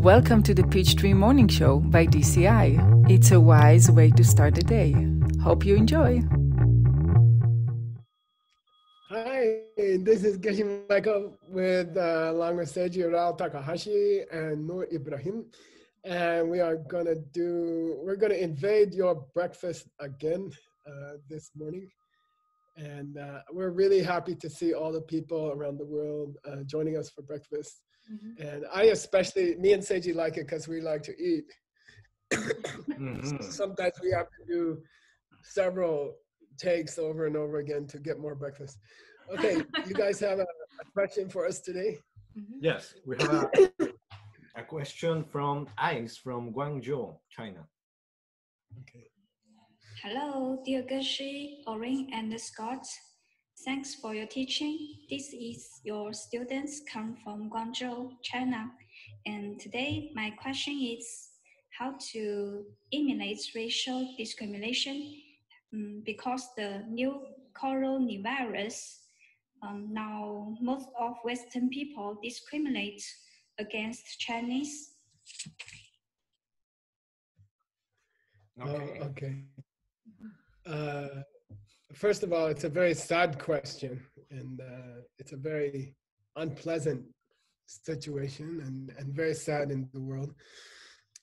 Welcome to the Peachtree Morning Show by DCI. It's a wise way to start the day. Hope you enjoy. Hi, this is Geshe Michael with uh, along with Seiji Rao Takahashi and Noor Ibrahim. And we are gonna do, we're gonna invade your breakfast again uh, this morning. And uh, we're really happy to see all the people around the world uh, joining us for breakfast. Mm-hmm. And I especially, me and Seiji like it because we like to eat. mm-hmm. Sometimes we have to do several takes over and over again to get more breakfast. Okay, you guys have a, a question for us today? Mm-hmm. Yes, we have a, a question from Ice from Guangzhou, China. Okay. Hello, dear Geshe, Orin, and Scott. Thanks for your teaching. This is your students come from Guangzhou, China. And today my question is how to eliminate racial discrimination um, because the new coronavirus um, now most of Western people discriminate against Chinese. Okay. Oh, okay. Uh, first of all, it's a very sad question, and uh, it's a very unpleasant situation and, and very sad in the world.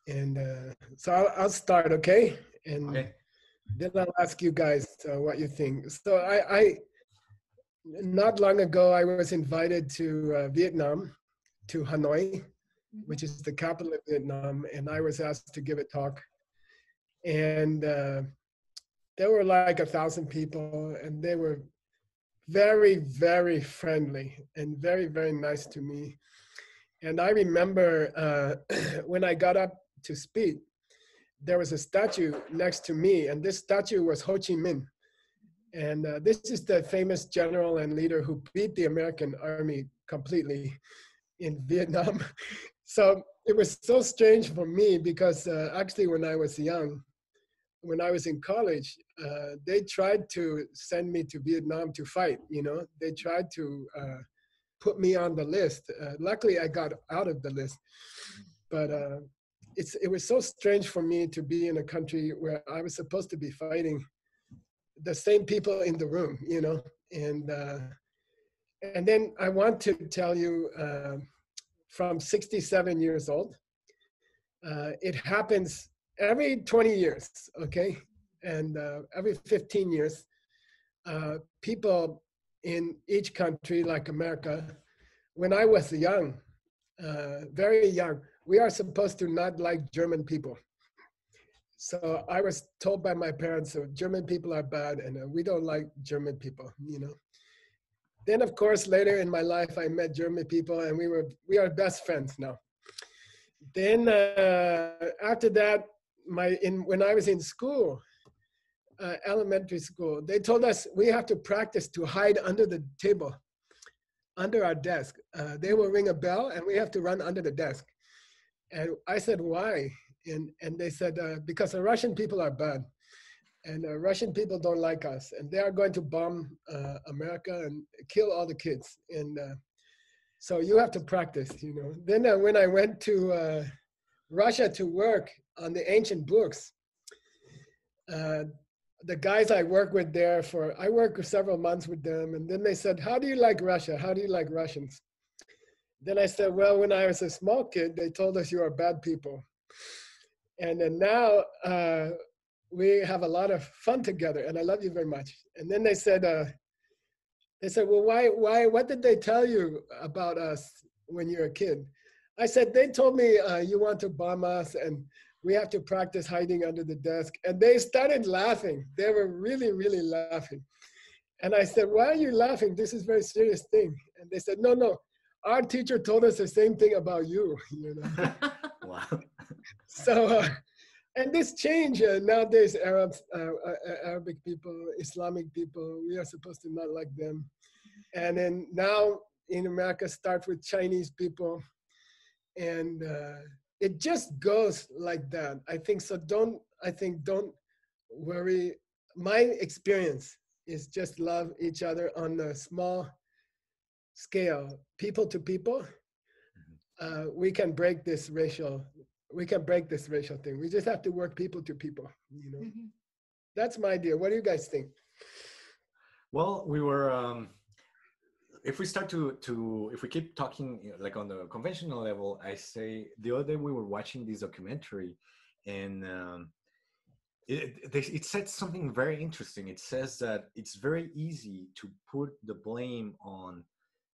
And uh, so I'll, I'll, start, okay? And okay. then I'll ask you guys uh, what you think. So I, I, not long ago, I was invited to uh, Vietnam, to Hanoi, which is the capital of Vietnam, and I was asked to give a talk. And uh, there were like a thousand people and they were very very friendly and very very nice to me. And i remember uh, when i got up to speak there was a statue next to me and this statue was ho chi minh. And uh, this is the famous general and leader who beat the american army completely in vietnam. So it was so strange for me because uh, actually when i was young when I was in college, uh, they tried to send me to Vietnam to fight. You know, they tried to uh, put me on the list. Uh, luckily, I got out of the list, but uh, it's it was so strange for me to be in a country where I was supposed to be fighting the same people in the room. You know, and uh, and then I want to tell you, uh, from 67 years old, it happens every 20 years, okay, and uh, every 15 years, uh, people in each country, like America, when I was young, uh, very young, we are supposed to not like German people. So I was told by my parents that German people are bad and uh, we don't like German people, you know. Then, of course, later in my life, I met German people and we were we are best friends now. Then uh, after that, my in when I was in school, uh, elementary school, they told us we have to practice to hide under the table, under our desk. Uh, they will ring a bell and we have to run under the desk. And I said, why? And, and they said, uh, because the Russian people are bad. And uh, Russian people don't like us. And they are going to bomb uh, America and kill all the kids. And uh, so you have to practice, you know. Then when I went to Russia to work on the ancient books. Uh, the guys I work with there for, I worked several months with them, and then they said, How do you like Russia? How do you like Russians? Then I said, Well, when I was a small kid, they told us you are bad people. And then now uh, we have a lot of fun together, and I love you very much. And then they said, uh, they said, well, why, why, what did they tell you about us when you were a kid? I said, they told me uh, you want to bomb us and we have to practice hiding under the desk. And they started laughing. They were really, really laughing. And I said, why are you laughing? This is a very serious thing. And they said, no, no, our teacher told us the same thing about you. you know? wow. So, uh, and this change uh, nowadays, Arabs, uh, uh, Arabic people, Islamic people, we are supposed to not like them. And then now in America, start with Chinese people and uh, it just goes like that i think so don't i think don't worry my experience is just love each other on a small scale people to people uh, we can break this racial we can break this racial thing. We just have to work people to people, you know. Mm-hmm. That's my idea. What do you guys think? Well, we were um, if we start to to if we keep talking like on the conventional level, I say the other day we were watching this documentary and um, it, it, it said something very interesting. It says that it's very easy to put the blame on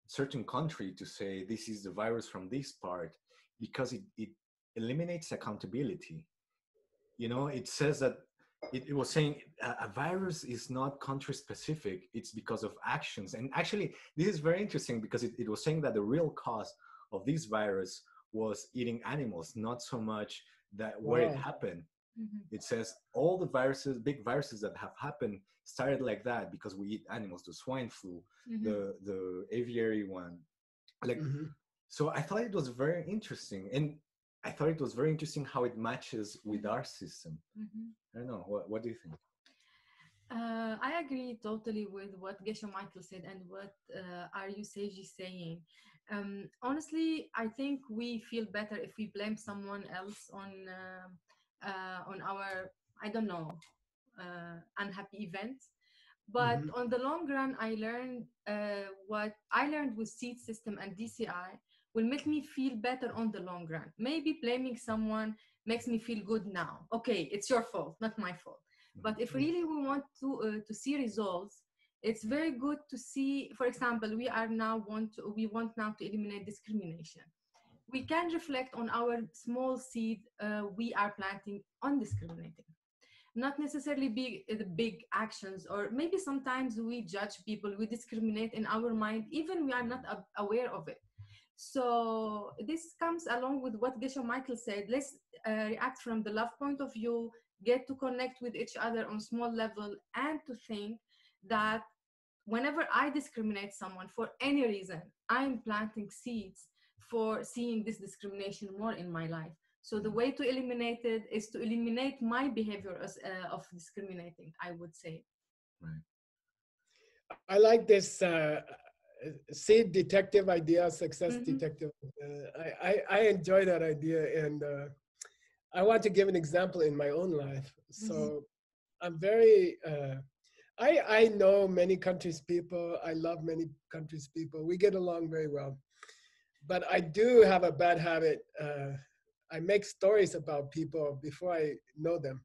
certain country to say this is the virus from this part because it, it eliminates accountability. You know, it says that it, it was saying a, a, virus is not country specific, it's because of actions. And actually, this is very interesting because it, it was saying that the real cause of this virus was eating animals, not so much that where it happened. Mm-hmm. It says all the viruses, big viruses that have happened started like that because we eat animals, the swine flu, mm-hmm. the the aviary one. Like mm-hmm. so I thought it was very interesting. And I thought it was very interesting how it matches with our system. Mm-hmm. I don't know. What, what do you think? Uh, I agree totally with what Geshe Michael said and what uh, Aryu Seiji is saying. Um, honestly, I think we feel better if we blame someone else on uh, uh on our I don't know uh, unhappy events. But mm-hmm. on the long run, I learned uh, what I learned with seed system and DCI will make me feel better on the long run. Maybe blaming someone makes me feel good now. Okay, it's your fault, not my fault. But if mm-hmm. really we want to uh, to see results, it's very good to see. For example, we are now want to, we want now to eliminate discrimination. We can reflect on our small seed uh, we are planting on discriminating not necessarily big the big actions or maybe sometimes we judge people we discriminate in our mind even we are not aware of it so this comes along with what Geshe Michael said. Let's uh, react from the love point of view, get to connect with each other on small level, and to think that whenever I discriminate someone for any reason, I'm planting seeds for seeing this discrimination more in my life. So the way to eliminate it is to eliminate my behavior as, uh, of discriminating, I would say. Right. I like this uh, seed detective idea, success mm-hmm. detective. Uh, I, I, I, enjoy that idea. And uh, I want to give an example in my own life. So mm-hmm. I'm very, uh, I, I know many countries people. I love many countries people. We get along very well. But I do have a bad habit. Uh, I make stories about people before I know them.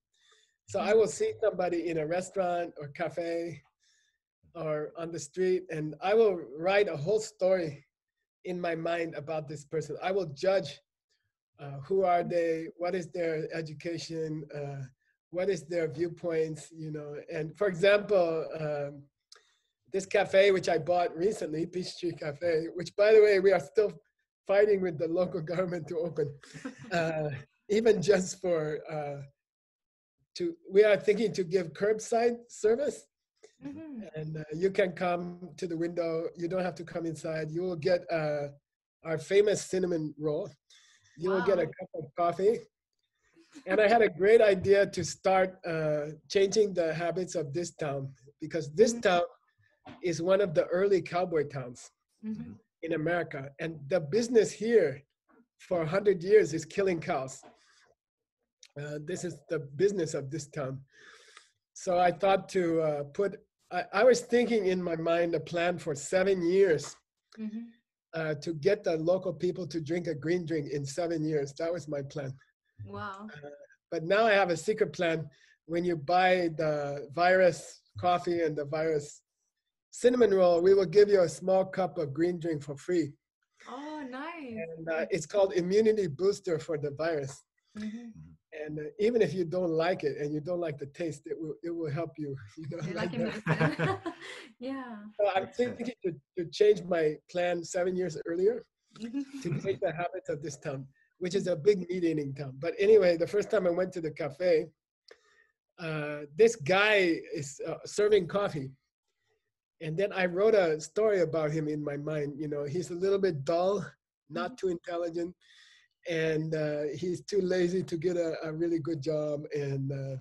So I mm-hmm. will see somebody in a restaurant or cafe or on the street and I will write a whole story in my mind about this person. I will judge uh, who are they, what is their education, uh, what is their viewpoints, you know. And for example, um, this cafe which I bought recently, Peachtree Cafe, which by the way we are still fighting with the local government to open, uh, even just for uh, to we are thinking to give curbside service Mm-hmm. And uh, you can come to the window. You don't have to come inside. You will get uh, our famous cinnamon roll. You wow. will get a cup of coffee. And I had a great idea to start uh, changing the habits of this town because this mm-hmm. town is one of the early cowboy towns mm-hmm. in America. And the business here for 100 years is killing cows. Uh, this is the business of this town. So I thought to uh, put I, I was thinking in my mind a plan for seven years mm-hmm. uh, to get the local people to drink a green drink in seven years. That was my plan. Wow. Uh, but now I have a secret plan. When you buy the virus coffee and the virus cinnamon roll, we will give you a small cup of green drink for free. Oh, nice. And uh, it's called immunity booster for the virus. Mm-hmm and uh, even if you don't like it and you don't like the taste, it will it will help you. You know, you like yeah. So I'm thinking to, to change my plan seven years earlier to take the habits of this town, which is a big meat eating town. But anyway, the first time I went to the cafe, uh, this guy is uh, serving coffee. And then I wrote a story about him in my mind. You know, he's a little bit dull, not mm-hmm. too intelligent and uh, he's too lazy to get a, a really good job and uh,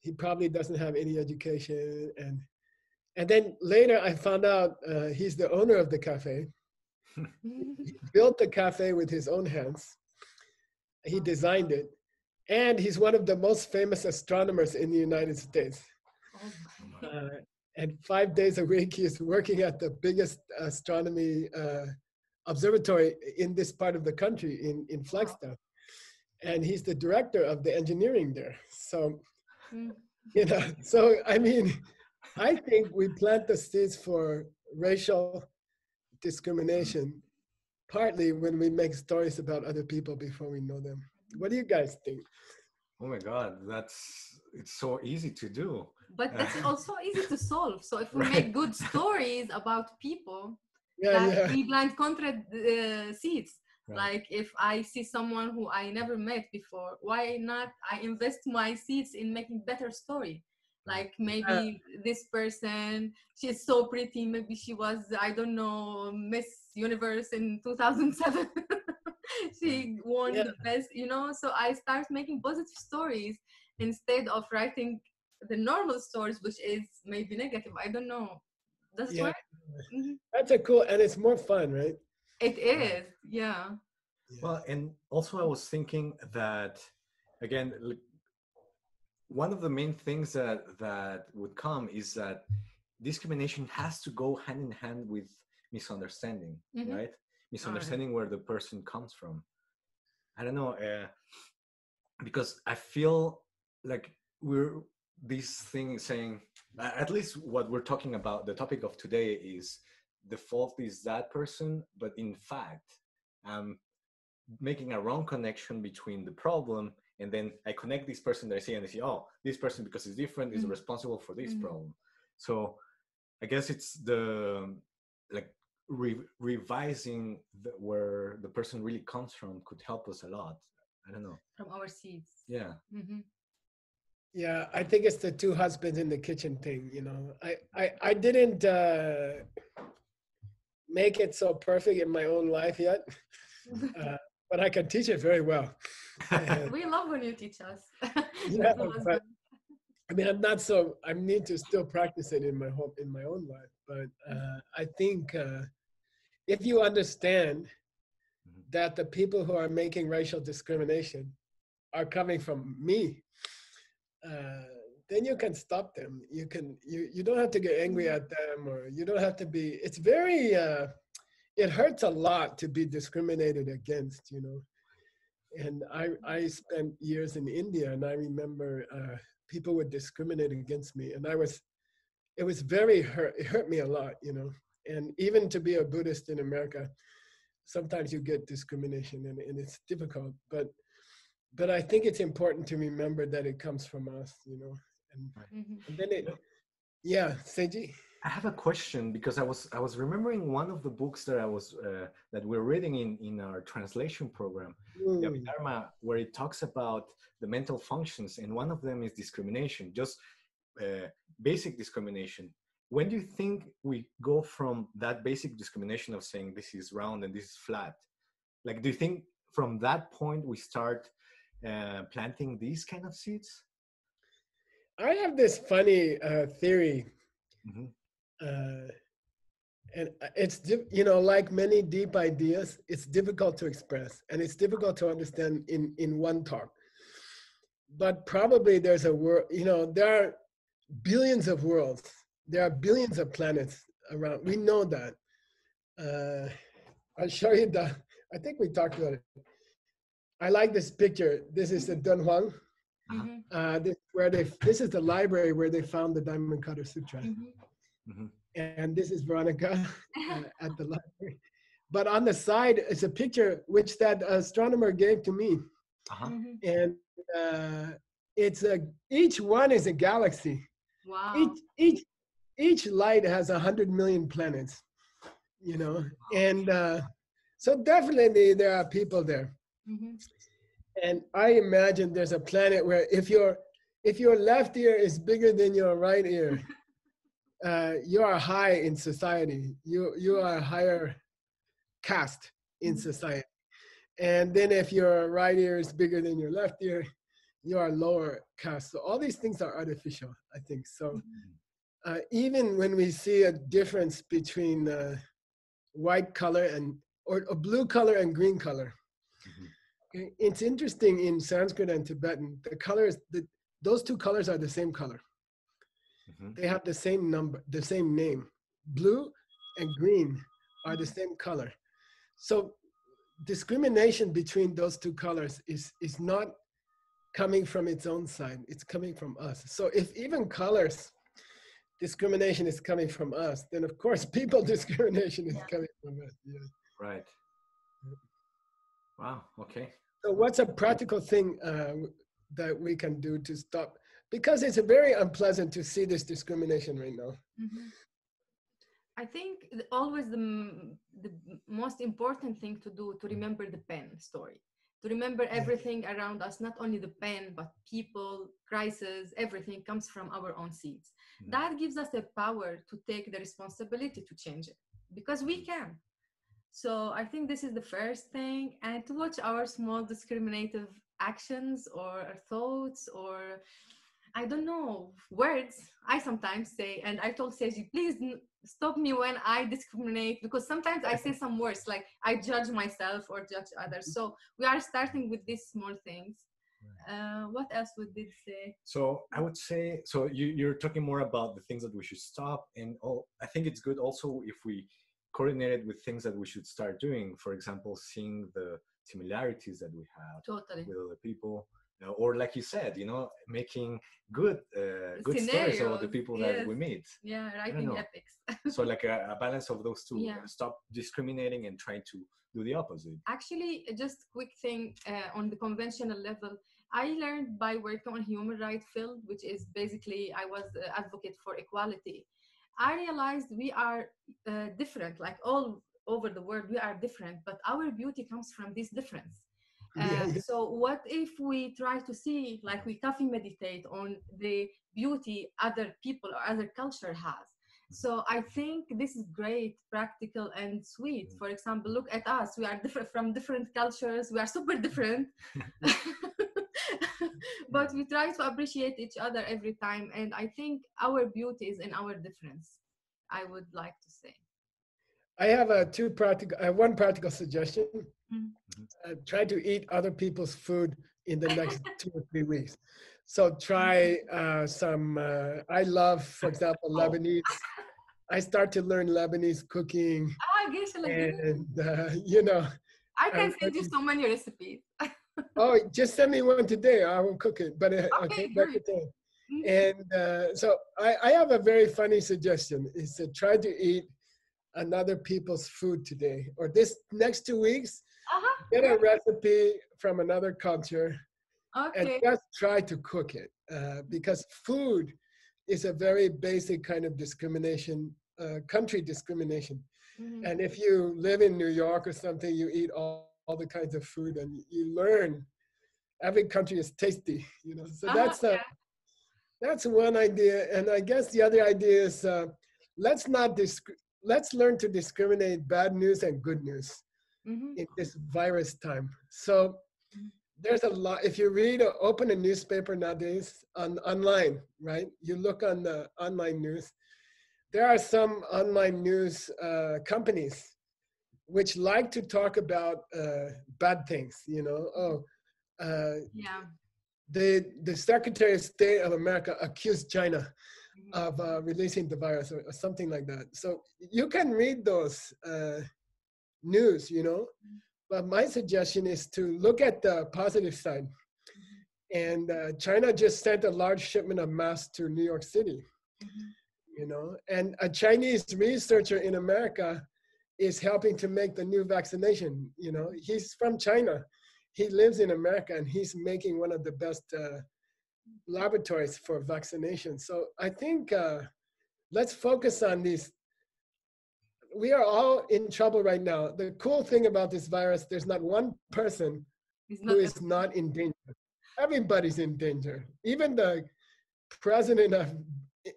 he probably doesn't have any education and and then later i found out uh, he's the owner of the cafe he built the cafe with his own hands. He designed it, and he's one of the most famous astronomers in the United States. Oh uh, and five days a week, he's working at the biggest astronomy uh, observatory in this part of the country, in, in Flagstaff. And he's the director of the engineering there. So, mm. you know, so I mean, I think we plant the seeds for racial discrimination partly when we make stories about other people before we know them. What do you guys think? Oh my God, that's it's so easy to do. But that's also easy to solve. So if we right. make good stories about people, yeah, that yeah. we plant contra uh, seeds. Right. Like if I see someone who I never met before, why not I invest my seeds in making better story? like maybe uh, this person she's so pretty maybe she was i don't know miss universe in 2007 she won yeah. the best you know so i start making positive stories instead of writing the normal stories which is maybe negative i don't know that's yeah. Mm-hmm. that's a cool and it's more fun right it is yeah well and also i was thinking that again one of the main things that that would come is that discrimination has to go hand in hand with misunderstanding mm-hmm. right misunderstanding right. where the person comes from i don't know uh, because i feel like we're this thing saying at least what we're talking about the topic of today is the fault is that person but in fact i'm making a wrong connection between the problem and then I connect this person that I see and I see, oh, this person because it's different is mm-hmm. responsible for this mm-hmm. problem. So I guess it's the like re- revising the, where the person really comes from could help us a lot. I don't know. From our seeds. Yeah. Mm-hmm. Yeah, I think it's the two husbands in the kitchen thing. You know, I I I didn't uh, make it so perfect in my own life yet. Uh, but I can teach it very well. we love when you teach us. yeah, but, I mean, I'm not so. I need to still practice it in my home, in my own life. But uh, I think uh, if you understand mm-hmm. that the people who are making racial discrimination are coming from me, uh, then you can stop them. You can. You you don't have to get angry mm-hmm. at them, or you don't have to be. It's very uh, it hurts a lot to be discriminated against, you know. And I, I spent years in India and I remember uh, people would discriminate against me. And I was, it was very hurt, it hurt me a lot, you know. And even to be a Buddhist in America, sometimes you get discrimination and, and it's difficult. But, but I think it's important to remember that it comes from us, you know. And, mm-hmm. and then it, yeah, Seiji. I have a question because I was I was remembering one of the books that I was uh, that we're reading in in our translation program, mm. Dharma, where it talks about the mental functions, and one of them is discrimination, just uh, basic discrimination. When do you think we go from that basic discrimination of saying this is round and this is flat? Like, do you think from that point we start uh, planting these kind of seeds? I have this funny uh, theory. Mm-hmm uh, and uh, it's you know like many deep ideas it's difficult to express and it's difficult to understand in in one talk but probably there's a world you know there are billions of worlds there are billions of planets around we know that uh, i'll show you the i think we talked about it i like this picture this is the dunhuang mm-hmm. uh, this where they this is the library where they found the diamond cutter sutra mm-hmm. Mm-hmm. And this is Veronica uh, at the library. But on the side is a picture which that astronomer gave to me. Uh-huh. Mm-hmm. And uh, it's a each one is a galaxy. Wow. Each each each light has a hundred million planets. You know, wow. and uh, so definitely there are people there. Mm-hmm. And I imagine there's a planet where if your if your left ear is bigger than your right ear, uh, you are high in society. You you are a higher caste in mm-hmm. society. And then if your right ear is bigger than your left ear, you are lower caste. So all these things are artificial, I think. So mm-hmm. uh, even when we see a difference between uh, white color and or a blue color and green color. Mm-hmm. It's interesting in Sanskrit and Tibetan, the colors, the, those two colors are the same color. Mm-hmm. They have the same number, the same name. Blue and green are the same color. So discrimination between those two colors is, is not coming from its own side, it's coming from us. So if even colors discrimination is coming from us, then of course people discrimination is yeah. coming from us. Yeah. Right. Wow. Okay. So what's a practical thing uh, that we can do to stop? Because it's very unpleasant to see this discrimination right now. Mm-hmm. I think always the, the most important thing to do to remember the pen story, to remember everything around us, not only the pen, but people, crisis, everything comes from our own seeds. Mm-hmm. That gives us the power to take the responsibility to change it because we can. So I think this is the first thing, and to watch our small discriminative actions or thoughts or I don't know words I sometimes say, and I told Seiji, please stop me when I discriminate because sometimes I say some words like I judge myself or judge others. So we are starting with these small things. Uh, what else would this say? So I would say so. You, you're talking more about the things that we should stop, and all. I think it's good also if we coordinate it with things that we should start doing. For example, seeing the similarities that we have totally. with other people know, or like you said, you know, making good uh, good Scenarios. stories about the people yes. that we meet. Yeah, writing epics. so like a, a, balance of those two. Yeah. Stop discriminating and trying to do the opposite. Actually, just quick thing uh, on the conventional level. I learned by working on human rights field, which is basically I was advocate for equality. I realized we are uh, different, like all over the world, we are different, but our beauty comes from this difference uh, so what if we try to see, like we coffee meditate on the beauty other people or other culture has? So I think this is great, practical, and sweet. For example, look at us. We are different from different cultures. We are super different. but we try to appreciate each other every time. And I think our beauty is in our difference, I would like to say. I have a two practical, I have one practical suggestion. Mm-hmm. Uh, try to eat other people's food in the next two or three weeks. So try uh, some. Uh, I love, for example, oh. Lebanese. I start to learn Lebanese cooking. Oh, I guess and uh, you know. I can send you so many recipes. Oh, just send me one today. I will cook it. But uh, okay, okay mm-hmm. And uh, so I, I have a very funny suggestion. Is to try to eat another people's food today or this next two weeks uh-huh. get a recipe from another culture okay. and just try to cook it uh, because food is a very basic kind of discrimination uh, country discrimination mm-hmm. and if you live in new york or something you eat all, all the kinds of food and you learn every country is tasty you know so uh-huh, that's yeah. that's one idea and i guess the other idea is uh, let's not disc- let's learn to discriminate bad news and good news mm-hmm. in this virus time. So there's a lot. If you read or open a newspaper nowadays on online, right? You look on the online news. There are some online news uh, companies which like to talk about uh, bad things. You know, oh, uh, yeah. The the Secretary of State of America accused China of uh, releasing the virus or, or, something like that. So you can read those uh, news, you know. But my suggestion is to look at the positive side. And uh, China just sent a large shipment of masks to New York City, you know. And a Chinese researcher in America is helping to make the new vaccination. You know, he's from China. He lives in America, and he's making one of the best uh, laboratories for vaccination. So I think uh, let's focus on these. We are all in trouble right now. The cool thing about this virus, there's not one person not who is not in danger. Everybody's in danger. Even the president of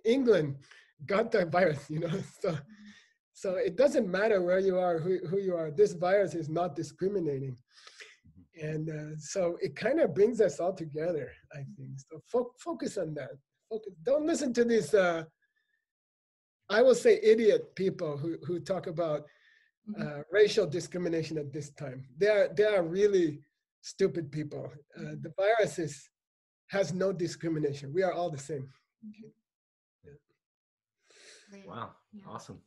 England got the virus, you know. So, so it doesn't matter where you are, who, who you are. This virus is not discriminating and uh, so it kind of brings us all together i think so fo- focus on that focus don't listen to these uh, i will say idiot people who, who talk about mm-hmm. uh, racial discrimination at this time. They are they are really stupid people. Uh, mm-hmm. the virus is has no discrimination. We are all the same. Okay. Yeah. Wow, yeah. awesome.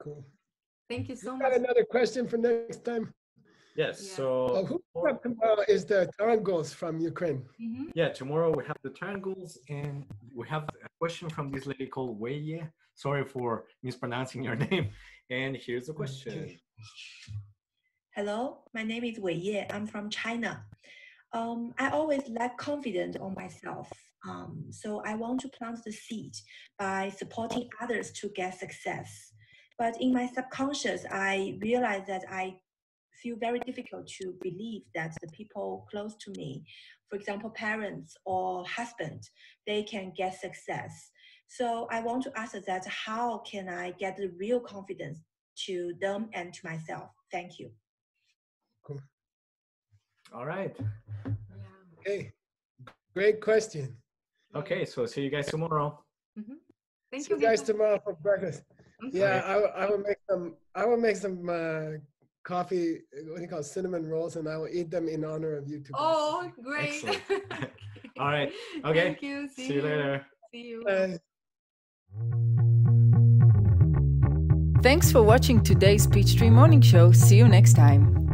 Cool. Thank you so you much. Got another question for next time? Yes. Yeah. So oh, who tomorrow is the Taranguls from Ukraine. Mm-hmm. Yeah, tomorrow we have the Taranguls, and we have a question from this lady called Weye. Sorry for mispronouncing your name. And here's the question. Okay. Hello, my name is Wei I'm from China. Um, I always lack confidence on myself. Um, so I want to plant the seed by supporting others to get success. But in my subconscious, I realize that I feel very difficult to believe that the people close to me, for example, parents or husband, they can get success. So I want to ask that how can I get the real confidence to them and to myself? Thank you. Cool. All right. Yeah. Okay. Great question. Okay, so see you guys tomorrow. Mm-hmm. Thank see you, guys tomorrow for breakfast. Yeah, I, I will make some. I will make some uh, coffee. What do you call it, cinnamon rolls, and I will eat them in honor of you. Oh, great! All right. Okay. Thank you. See, see you later. See you. Bye. Thanks for watching today's Peachtree Morning Show. See you next time.